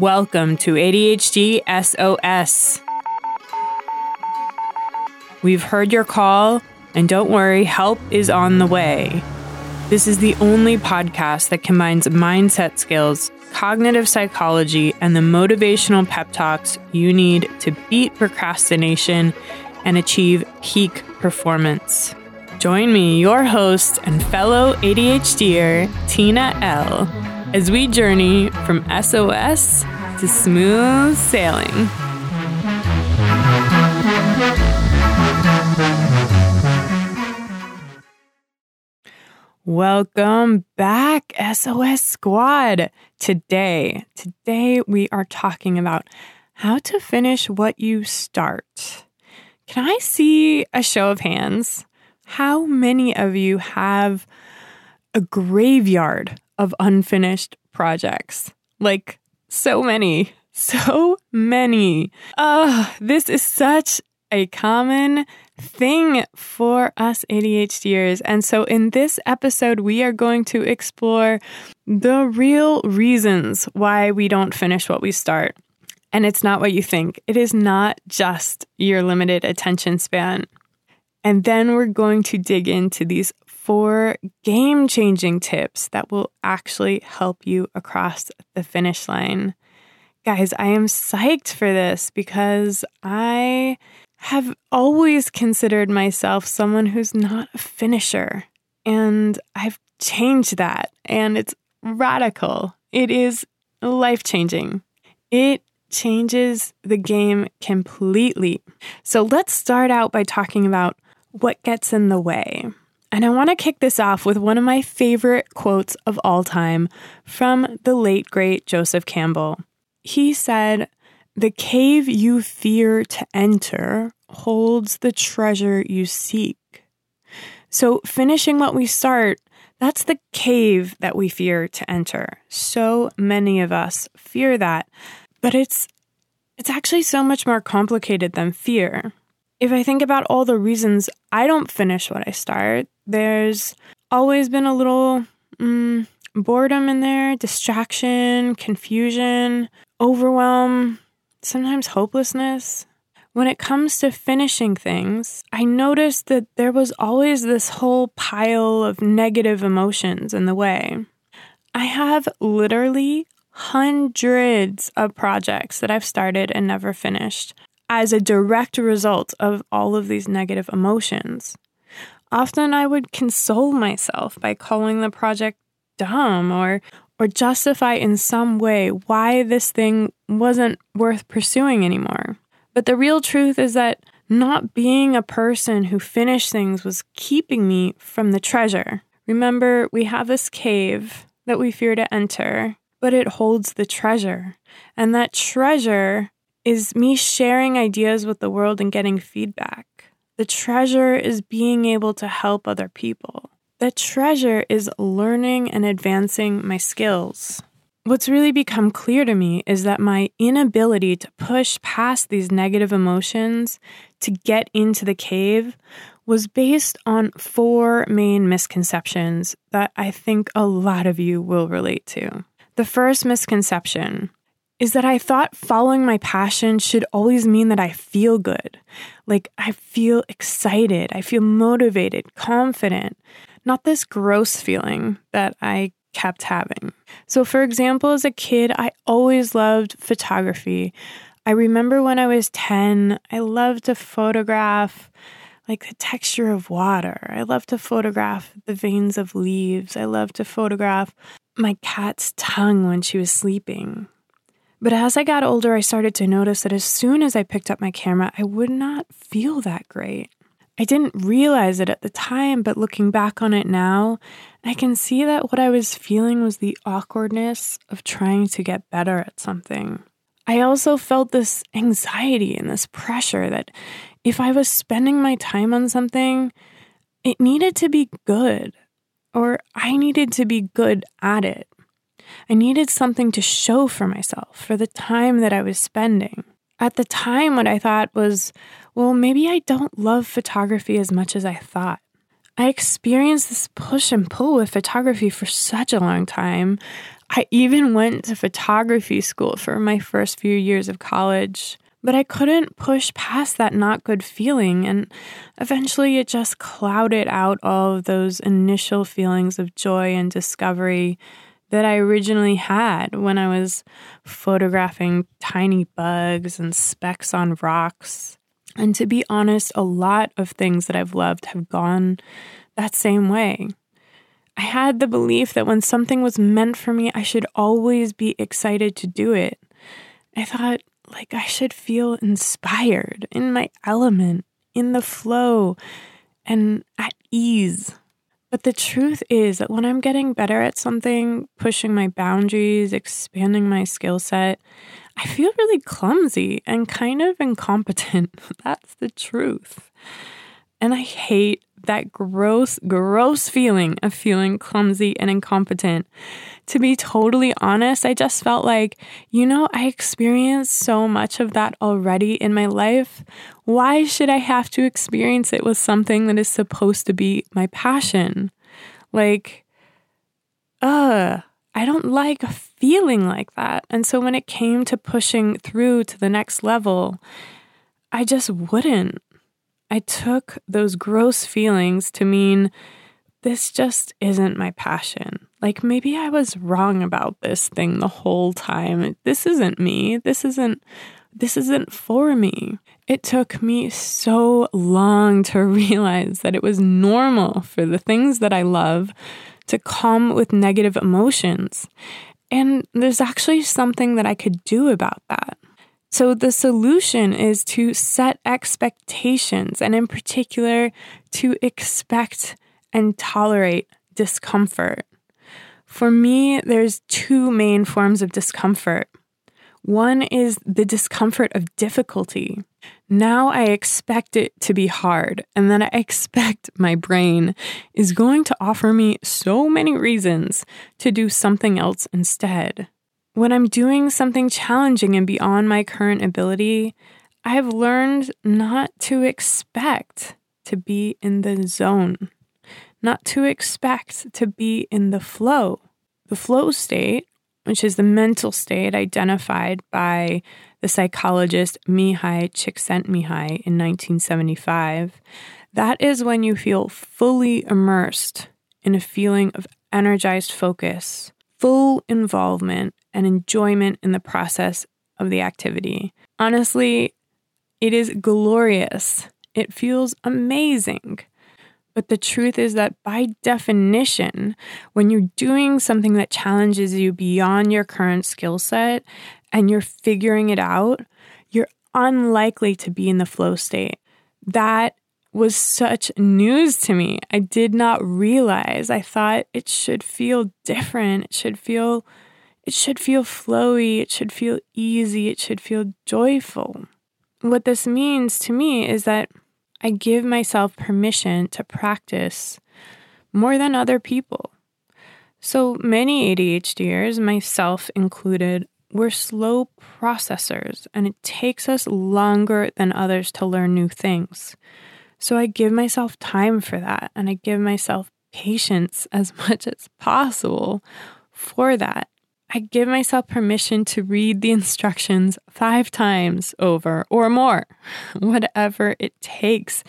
Welcome to ADHD SOS. We've heard your call, and don't worry, help is on the way. This is the only podcast that combines mindset skills, cognitive psychology, and the motivational pep talks you need to beat procrastination and achieve peak performance. Join me, your host and fellow ADHDer, Tina L., as we journey from SOS to smooth sailing. Welcome back, SOS Squad. Today, today we are talking about how to finish what you start. Can I see a show of hands? How many of you have a graveyard of unfinished projects? Like so many, so many. Oh, this is such a common thing for us ADHDers. And so, in this episode, we are going to explore the real reasons why we don't finish what we start. And it's not what you think. It is not just your limited attention span. And then we're going to dig into these four game changing tips that will actually help you across the finish line. Guys, I am psyched for this because I have always considered myself someone who's not a finisher. And I've changed that, and it's radical. It is life changing. It changes the game completely. So let's start out by talking about what gets in the way. And I want to kick this off with one of my favorite quotes of all time from the late, great Joseph Campbell. He said, The cave you fear to enter holds the treasure you seek. So, finishing what we start, that's the cave that we fear to enter. So many of us fear that. But it's it's actually so much more complicated than fear. If I think about all the reasons I don't finish what I start, there's always been a little mm, boredom in there, distraction, confusion, overwhelm, sometimes hopelessness. When it comes to finishing things, I noticed that there was always this whole pile of negative emotions in the way. I have literally hundreds of projects that I've started and never finished as a direct result of all of these negative emotions. Often I would console myself by calling the project dumb or or justify in some way why this thing wasn't worth pursuing anymore. But the real truth is that not being a person who finished things was keeping me from the treasure. Remember, we have this cave that we fear to enter, but it holds the treasure. And that treasure is me sharing ideas with the world and getting feedback. The treasure is being able to help other people. The treasure is learning and advancing my skills. What's really become clear to me is that my inability to push past these negative emotions to get into the cave was based on four main misconceptions that I think a lot of you will relate to. The first misconception is that I thought following my passion should always mean that I feel good. Like I feel excited, I feel motivated, confident, not this gross feeling that I kept having. So, for example, as a kid, I always loved photography. I remember when I was 10, I loved to photograph like the texture of water. I love to photograph the veins of leaves. I love to photograph my cat's tongue when she was sleeping. But as I got older, I started to notice that as soon as I picked up my camera, I would not feel that great. I didn't realize it at the time, but looking back on it now, I can see that what I was feeling was the awkwardness of trying to get better at something. I also felt this anxiety and this pressure that if I was spending my time on something, it needed to be good or I needed to be good at it. I needed something to show for myself for the time that I was spending. At the time, what I thought was, well, maybe I don't love photography as much as I thought. I experienced this push and pull with photography for such a long time. I even went to photography school for my first few years of college, but I couldn't push past that not good feeling. And eventually it just clouded out all of those initial feelings of joy and discovery that I originally had when I was photographing tiny bugs and specks on rocks. And to be honest, a lot of things that I've loved have gone that same way. I had the belief that when something was meant for me, I should always be excited to do it. I thought, like, I should feel inspired, in my element, in the flow, and at ease. But the truth is that when I'm getting better at something, pushing my boundaries, expanding my skill set, I feel really clumsy and kind of incompetent. That's the truth. And I hate that gross, gross feeling of feeling clumsy and incompetent. To be totally honest, I just felt like, you know, I experienced so much of that already in my life. Why should I have to experience it with something that is supposed to be my passion? Like, uh, I don't like a feeling like that. And so when it came to pushing through to the next level, I just wouldn't. I took those gross feelings to mean this just isn't my passion. Like maybe I was wrong about this thing the whole time. This isn't me. This isn't this isn't for me. It took me so long to realize that it was normal for the things that I love to come with negative emotions. And there's actually something that I could do about that. So the solution is to set expectations and in particular to expect and tolerate discomfort. For me, there's two main forms of discomfort. One is the discomfort of difficulty. Now I expect it to be hard, and then I expect my brain is going to offer me so many reasons to do something else instead. When I'm doing something challenging and beyond my current ability, I've learned not to expect to be in the zone, not to expect to be in the flow. The flow state, which is the mental state identified by the psychologist Mihaly Csikszentmihalyi in 1975, that is when you feel fully immersed in a feeling of energized focus, full involvement, and enjoyment in the process of the activity. Honestly, it is glorious. It feels amazing. But the truth is that by definition, when you're doing something that challenges you beyond your current skill set and you're figuring it out, you're unlikely to be in the flow state. That was such news to me. I did not realize. I thought it should feel different. It should feel it should feel flowy, it should feel easy, it should feel joyful. What this means to me is that I give myself permission to practice more than other people. So many ADHDers, myself included, we're slow processors and it takes us longer than others to learn new things. So I give myself time for that and I give myself patience as much as possible for that. I give myself permission to read the instructions five times over or more, whatever it takes.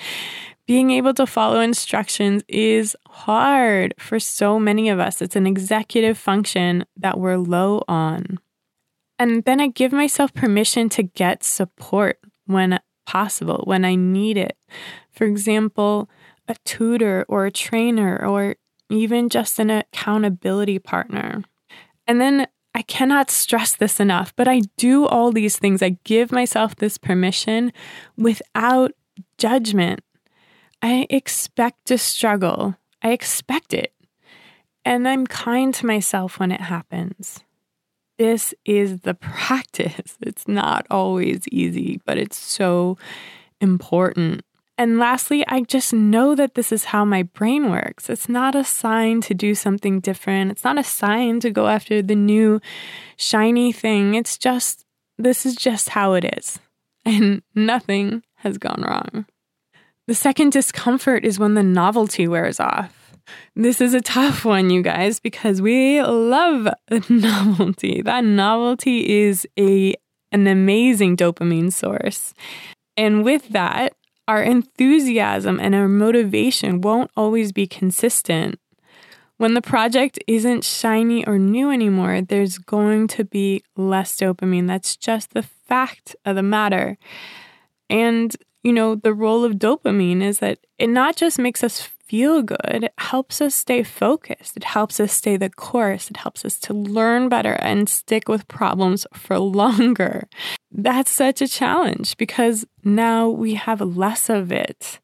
Being able to follow instructions is hard for so many of us. It's an executive function that we're low on. And then I give myself permission to get support when possible, when I need it. For example, a tutor or a trainer or even just an accountability partner. And then I cannot stress this enough, but I do all these things. I give myself this permission without judgment. I expect to struggle. I expect it. And I'm kind to myself when it happens. This is the practice. It's not always easy, but it's so important. And lastly, I just know that this is how my brain works. It's not a sign to do something different. It's not a sign to go after the new shiny thing. It's just, this is just how it is. And nothing has gone wrong. The second discomfort is when the novelty wears off. This is a tough one, you guys, because we love novelty. That novelty is a an amazing dopamine source. And with that, our enthusiasm and our motivation won't always be consistent. When the project isn't shiny or new anymore, there's going to be less dopamine. That's just the fact of the matter. And, you know, the role of dopamine is that it not just makes us feel good, it helps us stay focused. It helps us stay the course. It helps us to learn better and stick with problems for longer. That's such a challenge because now we have less of it.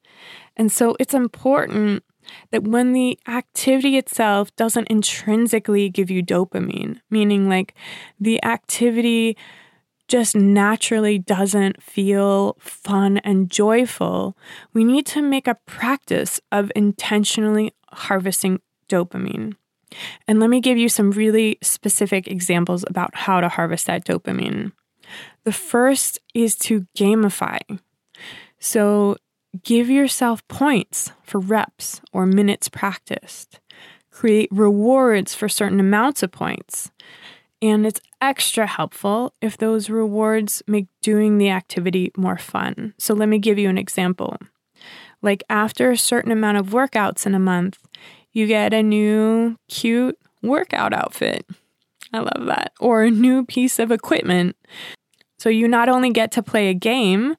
And so it's important that when the activity itself doesn't intrinsically give you dopamine, meaning like the activity just naturally doesn't feel fun and joyful, we need to make a practice of intentionally harvesting dopamine. And let me give you some really specific examples about how to harvest that dopamine. The first is to gamify. So give yourself points for reps or minutes practiced. Create rewards for certain amounts of points. And it's extra helpful if those rewards make doing the activity more fun. So let me give you an example. Like after a certain amount of workouts in a month, you get a new cute workout outfit. I love that. Or a new piece of equipment. So you not only get to play a game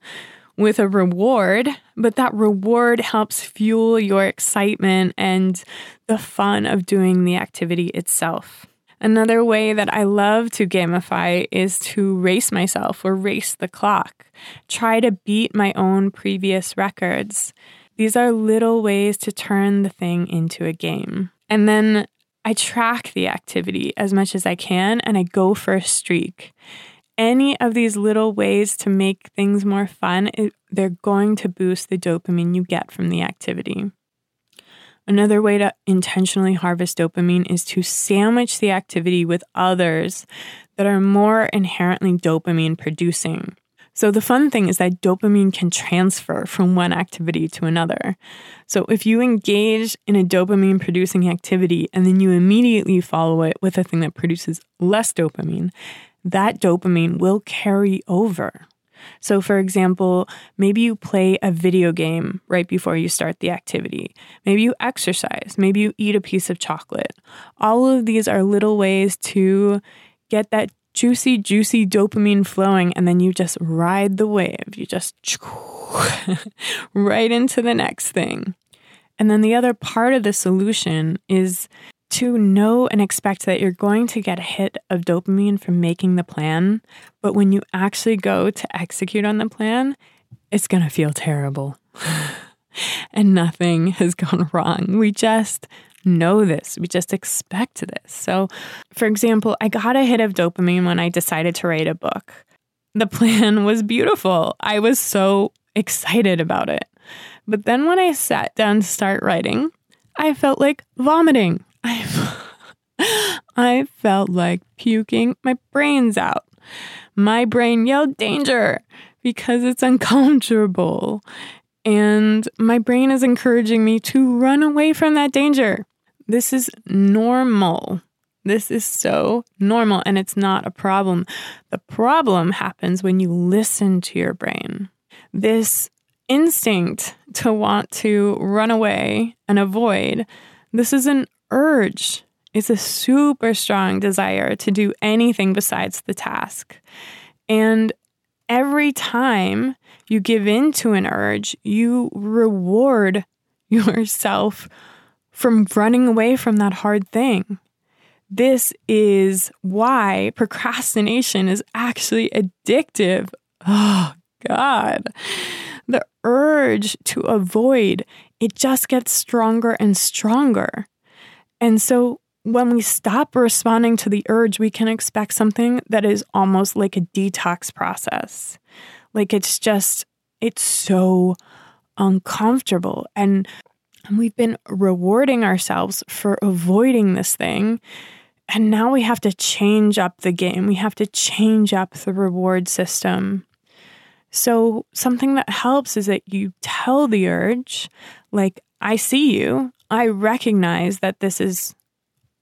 with a reward, but that reward helps fuel your excitement and the fun of doing the activity itself. Another way that I love to gamify is to race myself or race the clock. Try to beat my own previous records. These are little ways to turn the thing into a game. And then I track the activity as much as I can and I go for a streak. Any of these little ways to make things more fun, they're going to boost the dopamine you get from the activity. Another way to intentionally harvest dopamine is to sandwich the activity with others that are more inherently dopamine producing. So, the fun thing is that dopamine can transfer from one activity to another. So, if you engage in a dopamine producing activity and then you immediately follow it with a thing that produces less dopamine, that dopamine will carry over. So, for example, maybe you play a video game right before you start the activity. Maybe you exercise. Maybe you eat a piece of chocolate. All of these are little ways to get that juicy, juicy dopamine flowing, and then you just ride the wave. You just right into the next thing. And then the other part of the solution is to know and expect that you're going to get a hit of dopamine from making the plan, but when you actually go to execute on the plan, it's going to feel terrible. and nothing has gone wrong. We just know this. We just expect this. So, for example, I got a hit of dopamine when I decided to write a book. The plan was beautiful. I was so excited about it. But then when I sat down to start writing, I felt like vomiting. I I felt like puking my brains out. My brain yelled danger because it's uncomfortable. And my brain is encouraging me to run away from that danger. This is normal. This is so normal and it's not a problem. The problem happens when you listen to your brain. This instinct to want to run away and avoid, this is an urge is a super strong desire to do anything besides the task. And every time you give in to an urge, you reward yourself from running away from that hard thing. This is why procrastination is actually addictive. Oh, God. The urge to avoid, it just gets stronger and stronger. And so when we stop responding to the urge, we can expect something that is almost like a detox process. Like it's just, it's so uncomfortable. And we've been rewarding ourselves for avoiding this thing. And now we have to change up the game. We have to change up the reward system. So, something that helps is that you tell the urge, like, I see you. I recognize that this is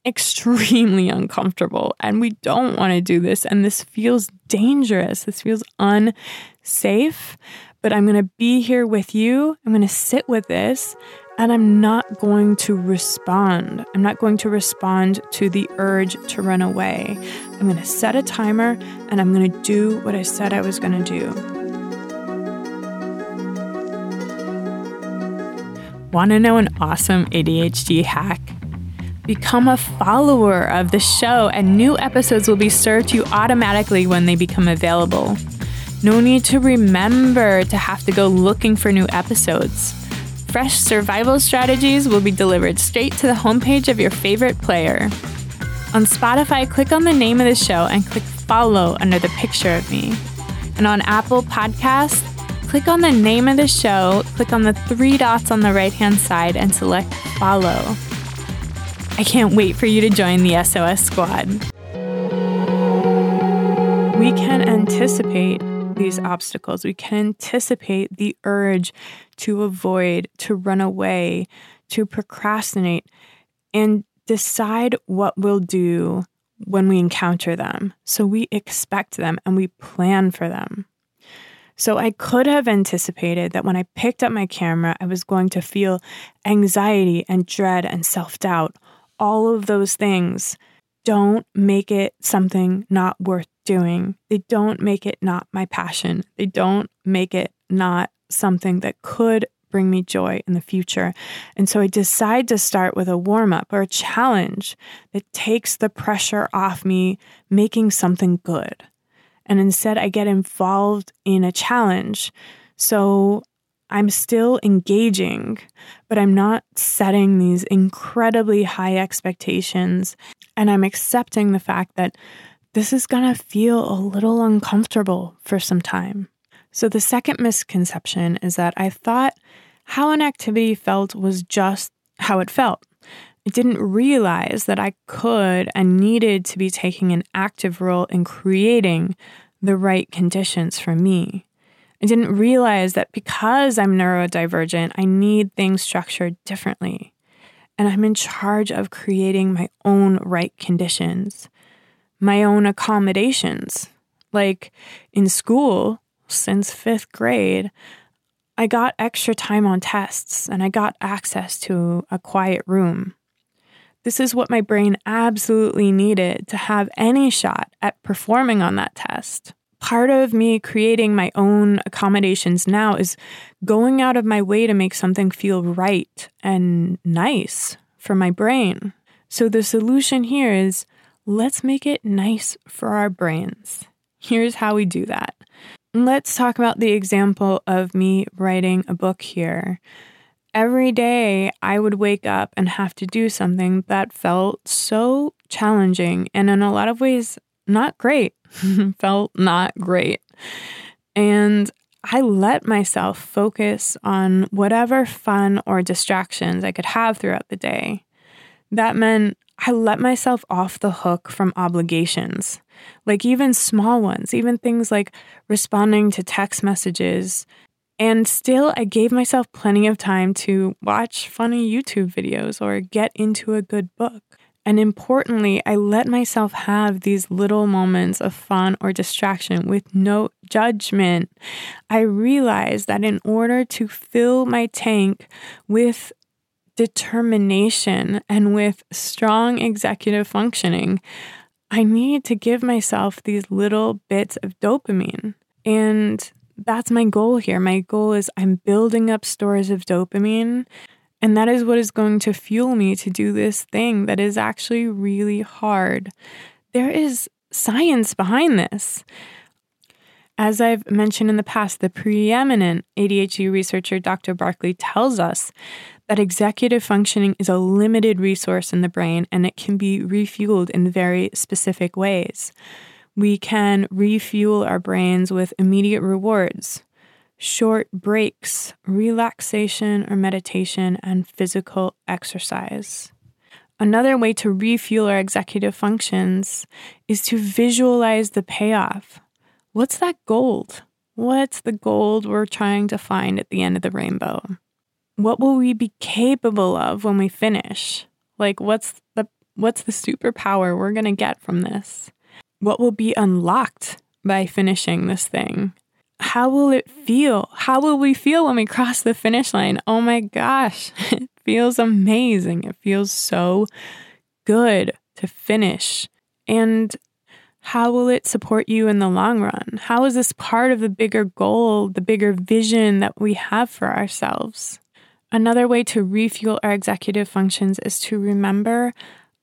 extremely uncomfortable and we don't want to do this. And this feels dangerous. This feels unsafe. But I'm going to be here with you. I'm going to sit with this and I'm not going to respond. I'm not going to respond to the urge to run away. I'm going to set a timer and I'm going to do what I said I was going to do. Want to know an awesome ADHD hack? Become a follower of the show, and new episodes will be served to you automatically when they become available. No need to remember to have to go looking for new episodes. Fresh survival strategies will be delivered straight to the homepage of your favorite player. On Spotify, click on the name of the show and click follow under the picture of me. And on Apple Podcasts, click on the name of the show, click on the three dots on the right hand side, and select follow. I can't wait for you to join the SOS squad. We can anticipate these obstacles. We can anticipate the urge to avoid, to run away, to procrastinate, and decide what we'll do when we encounter them. So we expect them and we plan for them. So I could have anticipated that when I picked up my camera, I was going to feel anxiety and dread and self doubt all of those things don't make it something not worth doing. They don't make it not my passion. They don't make it not something that could bring me joy in the future. And so I decide to start with a warm up or a challenge that takes the pressure off me making something good. And instead, I get involved in a challenge. So I'm still engaging, but I'm not setting these incredibly high expectations. And I'm accepting the fact that this is going to feel a little uncomfortable for some time. So, the second misconception is that I thought how an activity felt was just how it felt. I didn't realize that I could and needed to be taking an active role in creating the right conditions for me. I didn't realize that because I'm neurodivergent, I need things structured differently. And I'm in charge of creating my own right conditions, my own accommodations. Like in school, since fifth grade, I got extra time on tests and I got access to a quiet room. This is what my brain absolutely needed to have any shot at performing on that test part of me creating my own accommodations now is going out of my way to make something feel right and nice for my brain. So the solution here is let's make it nice for our brains. Here's how we do that. Let's talk about the example of me writing a book here. Every day I would wake up and have to do something that felt so challenging and in a lot of ways not great. felt not great. And I let myself focus on whatever fun or distractions I could have throughout the day. That meant I let myself off the hook from obligations, like even small ones, even things like responding to text messages. And still, I gave myself plenty of time to watch funny YouTube videos or get into a good book. And importantly, I let myself have these little moments of fun or distraction with no judgment. I realized that in order to fill my tank with determination and with strong executive functioning, I need to give myself these little bits of dopamine. And that's my goal here. My goal is I'm building up stores of dopamine and that is what is going to fuel me to do this thing that is actually really hard. There is science behind this. As I've mentioned in the past, the preeminent ADHD researcher Dr. Barkley tells us that executive functioning is a limited resource in the brain and it can be refueled in very specific ways. We can refuel our brains with immediate rewards, short breaks, relaxation or meditation, and physical exercise. Another way to refuel our executive functions is to visualize the payoff. What's that gold? What's the gold we're trying to find at the end of the rainbow? What will we be capable of when we finish? Like what's the what's the superpower we're going to get from this? What will be unlocked by finishing this thing? How will it feel? How will we feel when we cross the finish line? Oh my gosh, it feels amazing. It feels so good to finish. And how will it support you in the long run? How is this part of the bigger goal, the bigger vision that we have for ourselves? Another way to refuel our executive functions is to remember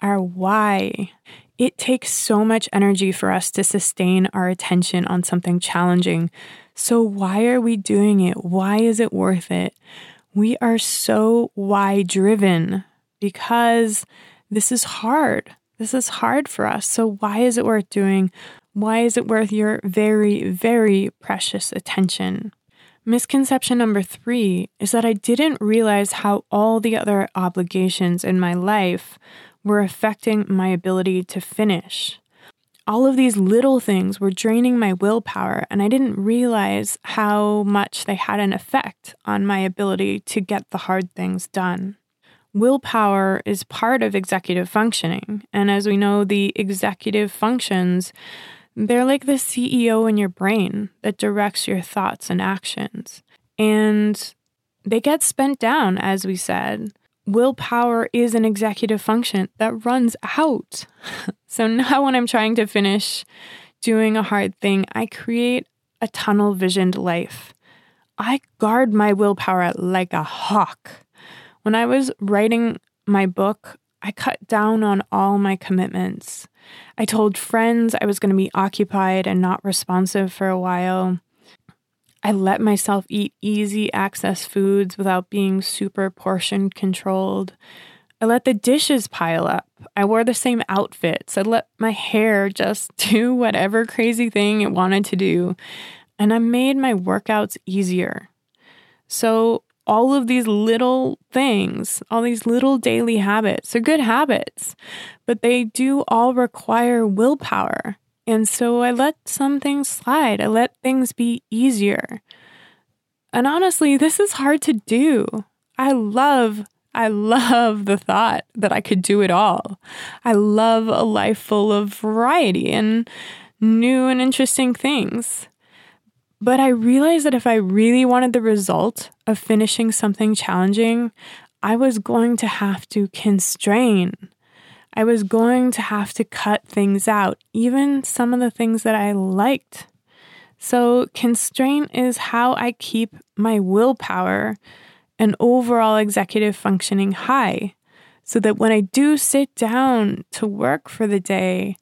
our why. It takes so much energy for us to sustain our attention on something challenging. So, why are we doing it? Why is it worth it? We are so why driven because this is hard. This is hard for us. So, why is it worth doing? Why is it worth your very, very precious attention? Misconception number three is that I didn't realize how all the other obligations in my life were affecting my ability to finish. All of these little things were draining my willpower, and I didn't realize how much they had an effect on my ability to get the hard things done. Willpower is part of executive functioning. And as we know, the executive functions, they're like the CEO in your brain that directs your thoughts and actions. And they get spent down, as we said. Willpower is an executive function that runs out. so now, when I'm trying to finish doing a hard thing, I create a tunnel visioned life. I guard my willpower like a hawk. When I was writing my book, I cut down on all my commitments. I told friends I was going to be occupied and not responsive for a while. I let myself eat easy access foods without being super portion controlled. I let the dishes pile up. I wore the same outfits. I let my hair just do whatever crazy thing it wanted to do. And I made my workouts easier. So all of these little things, all these little daily habits, they're good habits, but they do all require willpower. And so I let some things slide. I let things be easier. And honestly, this is hard to do. I love, I love the thought that I could do it all. I love a life full of variety and new and interesting things. But I realized that if I really wanted the result of finishing something challenging, I was going to have to constrain. I was going to have to cut things out, even some of the things that I liked. So, constraint is how I keep my willpower and overall executive functioning high, so that when I do sit down to work for the day,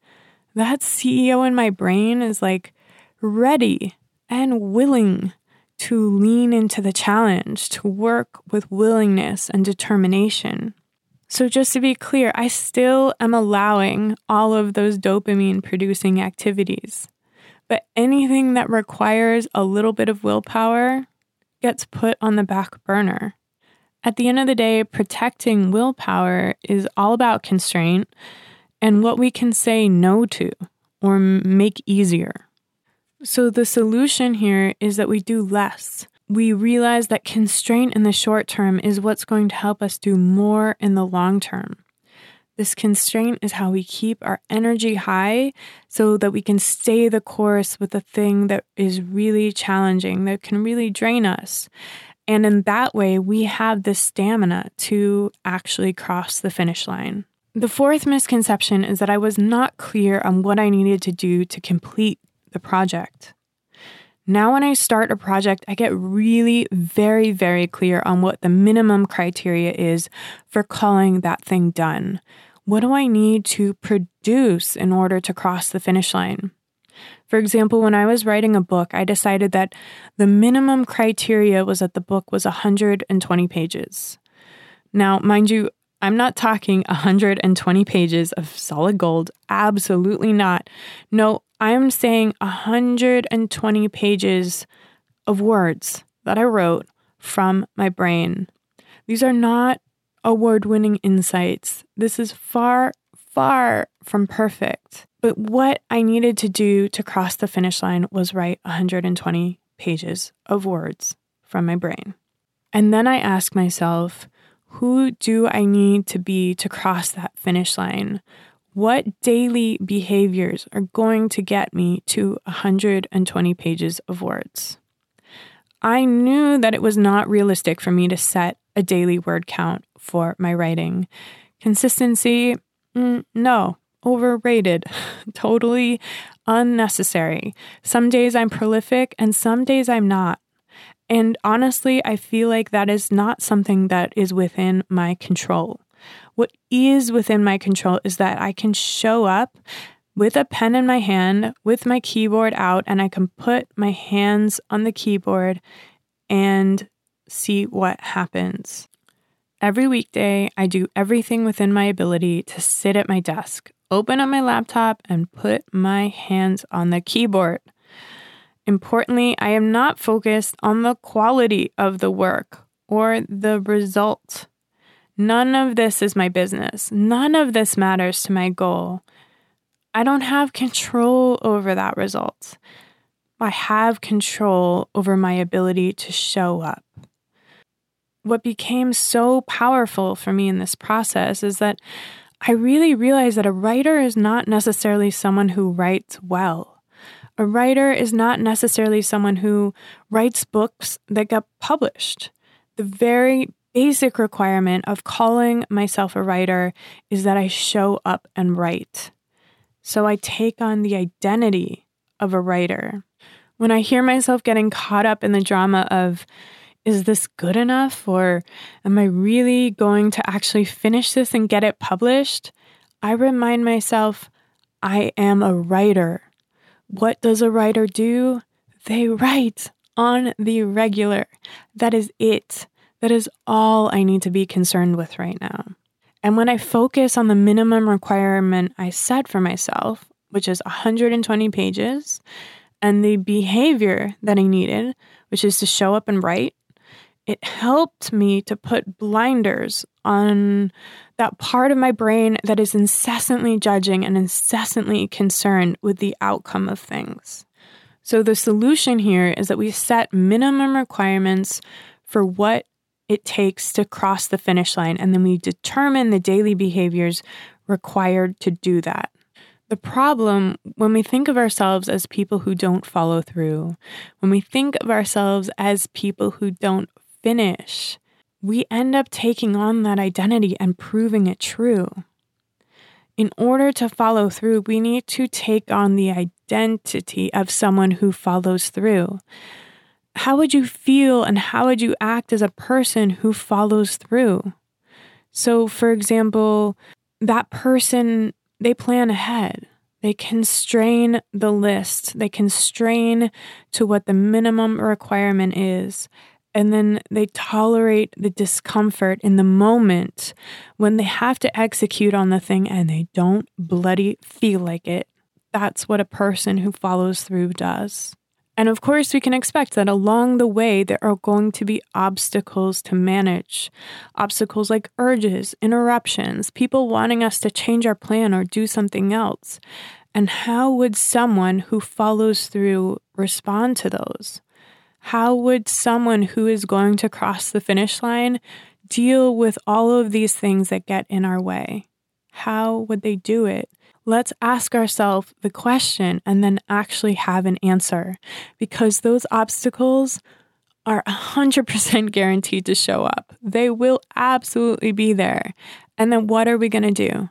that CEO in my brain is like ready and willing to lean into the challenge, to work with willingness and determination. So, just to be clear, I still am allowing all of those dopamine producing activities. But anything that requires a little bit of willpower gets put on the back burner. At the end of the day, protecting willpower is all about constraint and what we can say no to or make easier. So, the solution here is that we do less. We realize that constraint in the short term is what's going to help us do more in the long term. This constraint is how we keep our energy high so that we can stay the course with the thing that is really challenging, that can really drain us. And in that way, we have the stamina to actually cross the finish line. The fourth misconception is that I was not clear on what I needed to do to complete the project. Now, when I start a project, I get really very, very clear on what the minimum criteria is for calling that thing done. What do I need to produce in order to cross the finish line? For example, when I was writing a book, I decided that the minimum criteria was that the book was 120 pages. Now, mind you, I'm not talking 120 pages of solid gold. Absolutely not. No, I'm saying 120 pages of words that I wrote from my brain. These are not award winning insights. This is far, far from perfect. But what I needed to do to cross the finish line was write 120 pages of words from my brain. And then I ask myself, who do I need to be to cross that finish line? What daily behaviors are going to get me to 120 pages of words? I knew that it was not realistic for me to set a daily word count for my writing. Consistency, mm, no, overrated, totally unnecessary. Some days I'm prolific and some days I'm not. And honestly, I feel like that is not something that is within my control. What is within my control is that I can show up with a pen in my hand, with my keyboard out, and I can put my hands on the keyboard and see what happens. Every weekday, I do everything within my ability to sit at my desk, open up my laptop, and put my hands on the keyboard. Importantly, I am not focused on the quality of the work or the result. None of this is my business. None of this matters to my goal. I don't have control over that result. I have control over my ability to show up. What became so powerful for me in this process is that I really realized that a writer is not necessarily someone who writes well. A writer is not necessarily someone who writes books that get published. The very basic requirement of calling myself a writer is that I show up and write. So I take on the identity of a writer. When I hear myself getting caught up in the drama of, is this good enough? Or am I really going to actually finish this and get it published? I remind myself, I am a writer. What does a writer do? They write on the regular. That is it. That is all I need to be concerned with right now. And when I focus on the minimum requirement I set for myself, which is 120 pages, and the behavior that I needed, which is to show up and write, it helped me to put blinders on that part of my brain that is incessantly judging and incessantly concerned with the outcome of things. So, the solution here is that we set minimum requirements for what it takes to cross the finish line, and then we determine the daily behaviors required to do that. The problem when we think of ourselves as people who don't follow through, when we think of ourselves as people who don't finish, we end up taking on that identity and proving it true. In order to follow through, we need to take on the identity of someone who follows through. How would you feel and how would you act as a person who follows through? So, for example, that person, they plan ahead. They constrain the list. They constrain to what the minimum requirement is and then they tolerate the discomfort in the moment when they have to execute on the thing and they don't bloody feel like it. That's what a person who follows through does. And of course, we can expect that along the way, there are going to be obstacles to manage. Obstacles like urges, interruptions, people wanting us to change our plan or do something else. And how would someone who follows through respond to those? How would someone who is going to cross the finish line deal with all of these things that get in our way? How would they do it? Let's ask ourselves the question and then actually have an answer because those obstacles are 100% guaranteed to show up. They will absolutely be there. And then what are we going to do?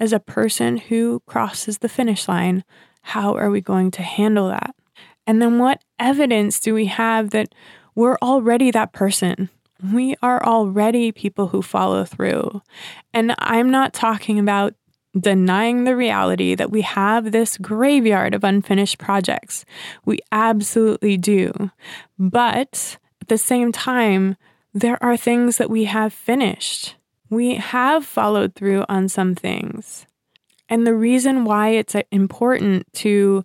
As a person who crosses the finish line, how are we going to handle that? And then what evidence do we have that we're already that person? We are already people who follow through. And I'm not talking about denying the reality that we have this graveyard of unfinished projects. We absolutely do. But at the same time, there are things that we have finished. We have followed through on some things. And the reason why it's uh, important to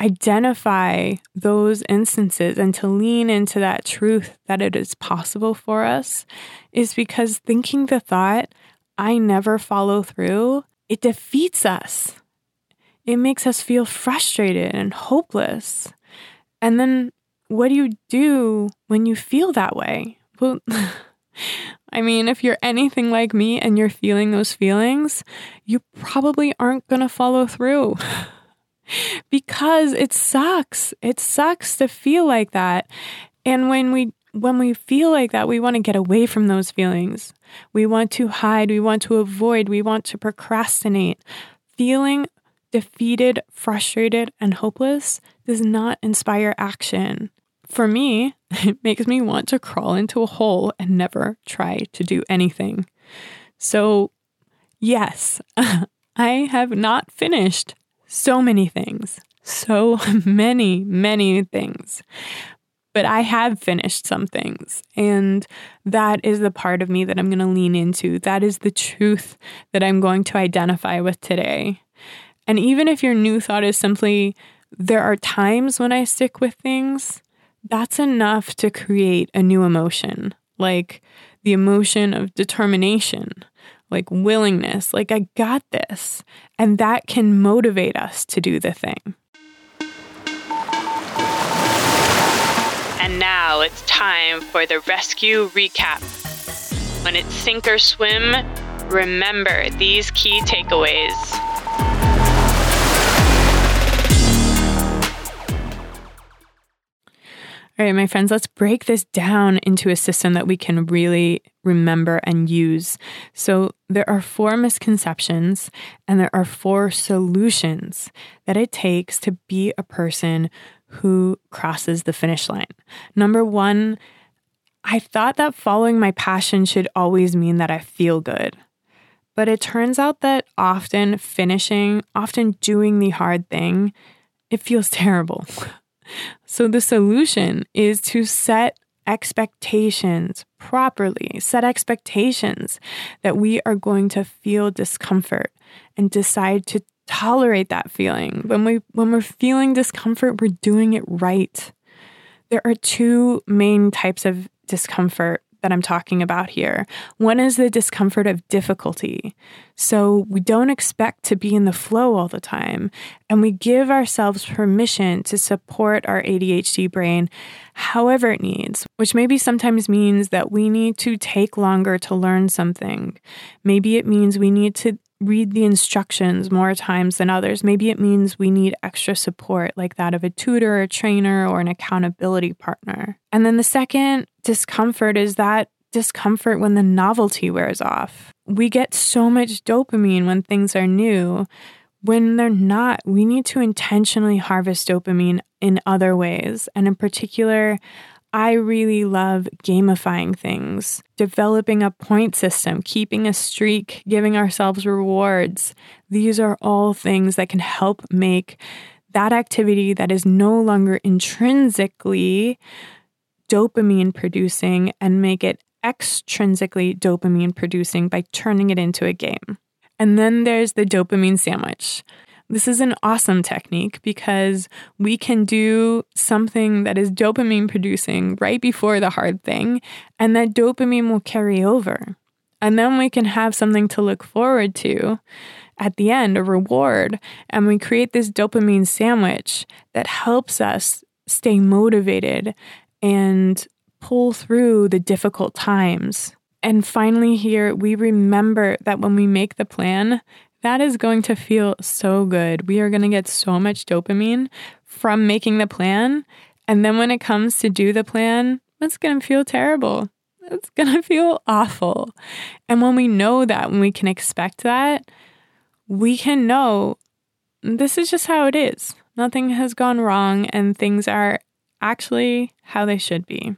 identify those instances and to lean into that truth that it is possible for us is because thinking the thought, I never follow through, it defeats us. It makes us feel frustrated and hopeless. And then what do you do when you feel that way? Well, I mean, if you're anything like me and you're feeling those feelings, you probably aren't going to follow through because it sucks. It sucks to feel like that. And when we when we feel like that, we want to get away from those feelings. We want to hide, we want to avoid, we want to procrastinate. Feeling defeated, frustrated, and hopeless does not inspire action. For me, it makes me want to crawl into a hole and never try to do anything. So, yes, I have not finished so many things, so many, many things. But I have finished some things. And that is the part of me that I'm going to lean into. That is the truth that I'm going to identify with today. And even if your new thought is simply, there are times when I stick with things, that's enough to create a new emotion, like the emotion of determination, like willingness, like I got this. And that can motivate us to do the thing. And now it's time for the rescue recap. When it's sink or swim, remember these key takeaways. All right, my friends, let's break this down into a system that we can really remember and use. So, there are four misconceptions and there are four solutions that it takes to be a person who crosses the finish line. Number one, I thought that following my passion should always mean that I feel good. But it turns out that often finishing, often doing the hard thing, it feels terrible. So the solution is to set expectations properly, set expectations that we are going to feel discomfort and decide to tolerate that feeling. When we when we're feeling discomfort, we're doing it right. There are two main types of discomfort that I'm talking about here. One is the discomfort of difficulty. So we don't expect to be in the flow all the time, and we give ourselves permission to support our ADHD brain however it needs, which maybe sometimes means that we need to take longer to learn something. Maybe it means we need to read the instructions more times than others. Maybe it means we need extra support, like that of a tutor, a trainer, or an accountability partner. And then the second discomfort is that discomfort when the novelty wears off. We get so much dopamine when things are new. When they're not, we need to intentionally harvest dopamine in other ways. And in particular, I really love gamifying things, developing a point system, keeping a streak, giving ourselves rewards. These are all things that can help make that activity that is no longer intrinsically dopamine producing and make it extrinsically dopamine producing by turning it into a game. And then there's the dopamine sandwich. This is an awesome technique because we can do something that is dopamine producing right before the hard thing, and that dopamine will carry over. And then we can have something to look forward to at the end, a reward. And we create this dopamine sandwich that helps us stay motivated and pull through the difficult times. And finally, here, we remember that when we make the plan, that is going to feel so good. We are going to get so much dopamine from making the plan. And then when it comes to do the plan, it's going to feel terrible. It's going to feel awful. And when we know that, when we can expect that, we can know this is just how it is. Nothing has gone wrong and things are actually how they should be.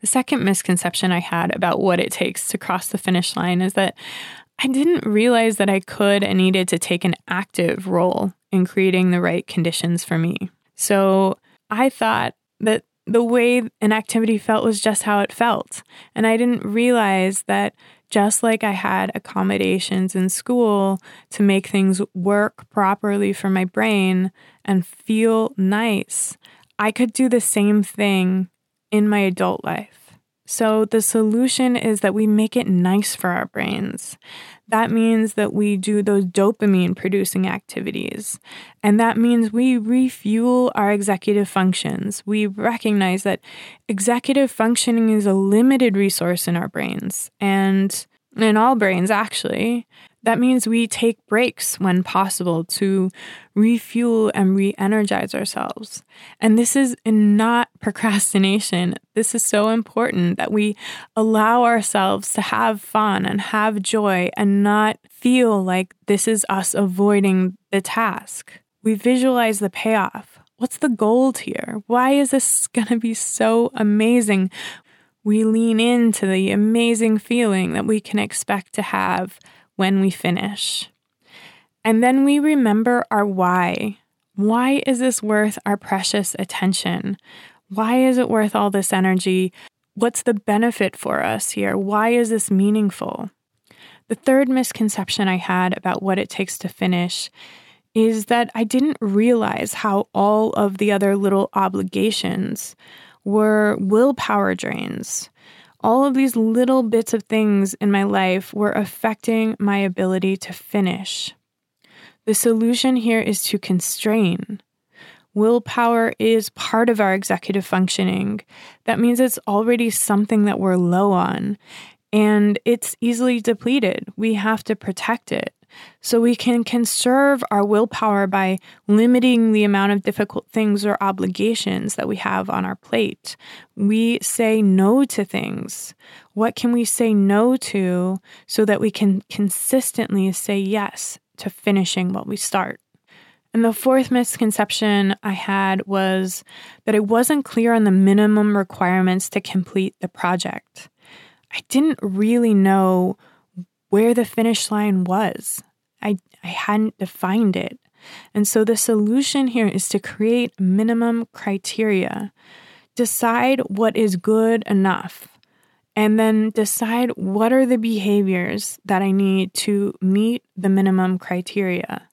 The second misconception I had about what it takes to cross the finish line is that I didn't realize that I could and needed to take an active role in creating the right conditions for me. So I thought that the way an activity felt was just how it felt. And I didn't realize that just like I had accommodations in school to make things work properly for my brain and feel nice, I could do the same thing in my adult life. So, the solution is that we make it nice for our brains. That means that we do those dopamine producing activities. And that means we refuel our executive functions. We recognize that executive functioning is a limited resource in our brains and in all brains, actually. That means we take breaks when possible to refuel and re energize ourselves. And this is not procrastination. This is so important that we allow ourselves to have fun and have joy and not feel like this is us avoiding the task. We visualize the payoff. What's the gold here? Why is this going to be so amazing? We lean into the amazing feeling that we can expect to have when we finish. And then we remember our why. Why is this worth our precious attention? Why is it worth all this energy? What's the benefit for us here? Why is this meaningful? The third misconception I had about what it takes to finish is that I didn't realize how all of the other little obligations were willpower drains all of these little bits of things in my life were affecting my ability to finish. The solution here is to constrain. Willpower is part of our executive functioning. That means it's already something that we're low on and it's easily depleted. We have to protect it. So we can conserve our willpower by limiting the amount of difficult things or obligations that we have on our plate. We say no to things. What can we say no to so that we can consistently say yes to finishing what we start? And the fourth misconception I had was that I wasn't clear on the minimum requirements to complete the project. I didn't really know where the finish line was. I, I hadn't defined it. And so the solution here is to create minimum criteria. Decide what is good enough. And then decide what are the behaviors that I need to meet the minimum criteria.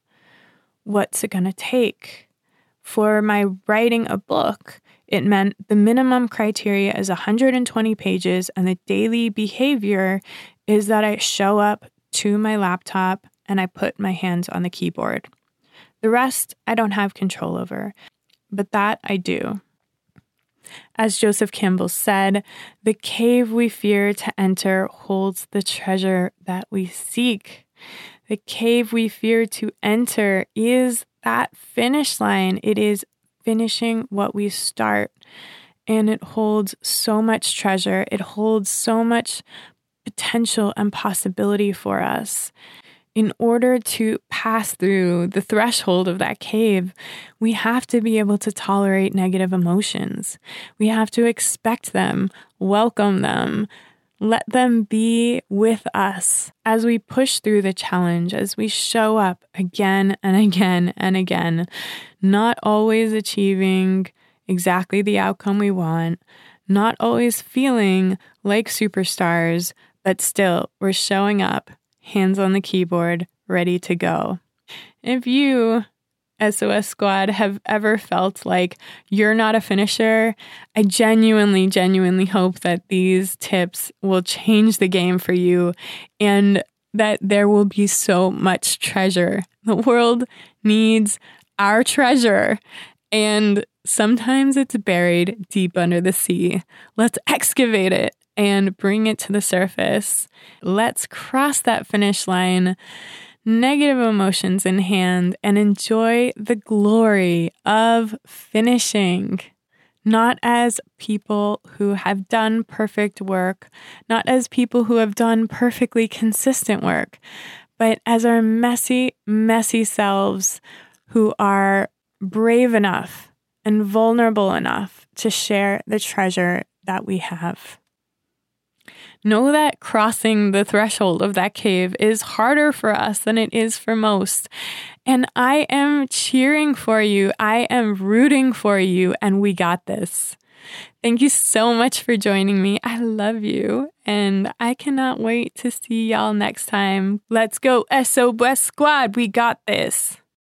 What's it going to take? For my writing a book, it meant the minimum criteria is 120 pages, and the daily behavior is that I show up to my laptop and I put my hands on the keyboard. The rest I don't have control over, but that I do. As Joseph Campbell said, the cave we fear to enter holds the treasure that we seek. The cave we fear to enter is that finish line. It is finishing what we start. And it holds so much treasure. It holds so much potential and possibility for us in order to pass through the threshold of that cave, we have to be able to tolerate negative emotions. We have to expect them, welcome them, let them be with us as we push through the challenge, as we show up again and again and again, not always achieving exactly the outcome we want, not always feeling like superstars, but still, we're showing up hands on the keyboard, ready to go. If you, SOS Squad, have ever felt like you're not a finisher, I genuinely, genuinely hope that these tips will change the game for you and that there will be so much treasure. The world needs our treasure. And sometimes it's buried deep under the sea. Let's excavate it and bring it to the surface. Let's cross that finish line, negative emotions in hand, and enjoy the glory of finishing. Not as people who have done perfect work, not as people who have done perfectly consistent work, but as our messy, messy selves who are brave enough and vulnerable enough to share the treasure that we have. Know that crossing the threshold of that cave is harder for us than it is for most. And I am cheering for you. I am rooting for you, and we got this. Thank you so much for joining me. I love you, and I cannot wait to see y'all next time. Let's go, SOS Squad. We got this.